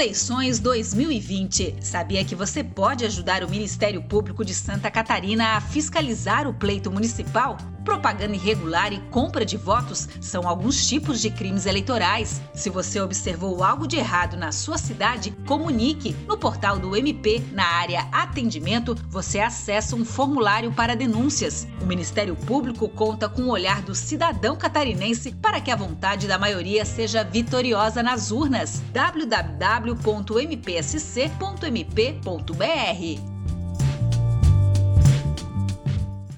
Eleições 2020. Sabia que você pode ajudar o Ministério Público de Santa Catarina a fiscalizar o pleito municipal? Propaganda irregular e compra de votos são alguns tipos de crimes eleitorais. Se você observou algo de errado na sua cidade, comunique. No portal do MP, na área Atendimento, você acessa um formulário para denúncias. O Ministério Público conta com o olhar do cidadão catarinense para que a vontade da maioria seja vitoriosa nas urnas. www.mpsc.mp.br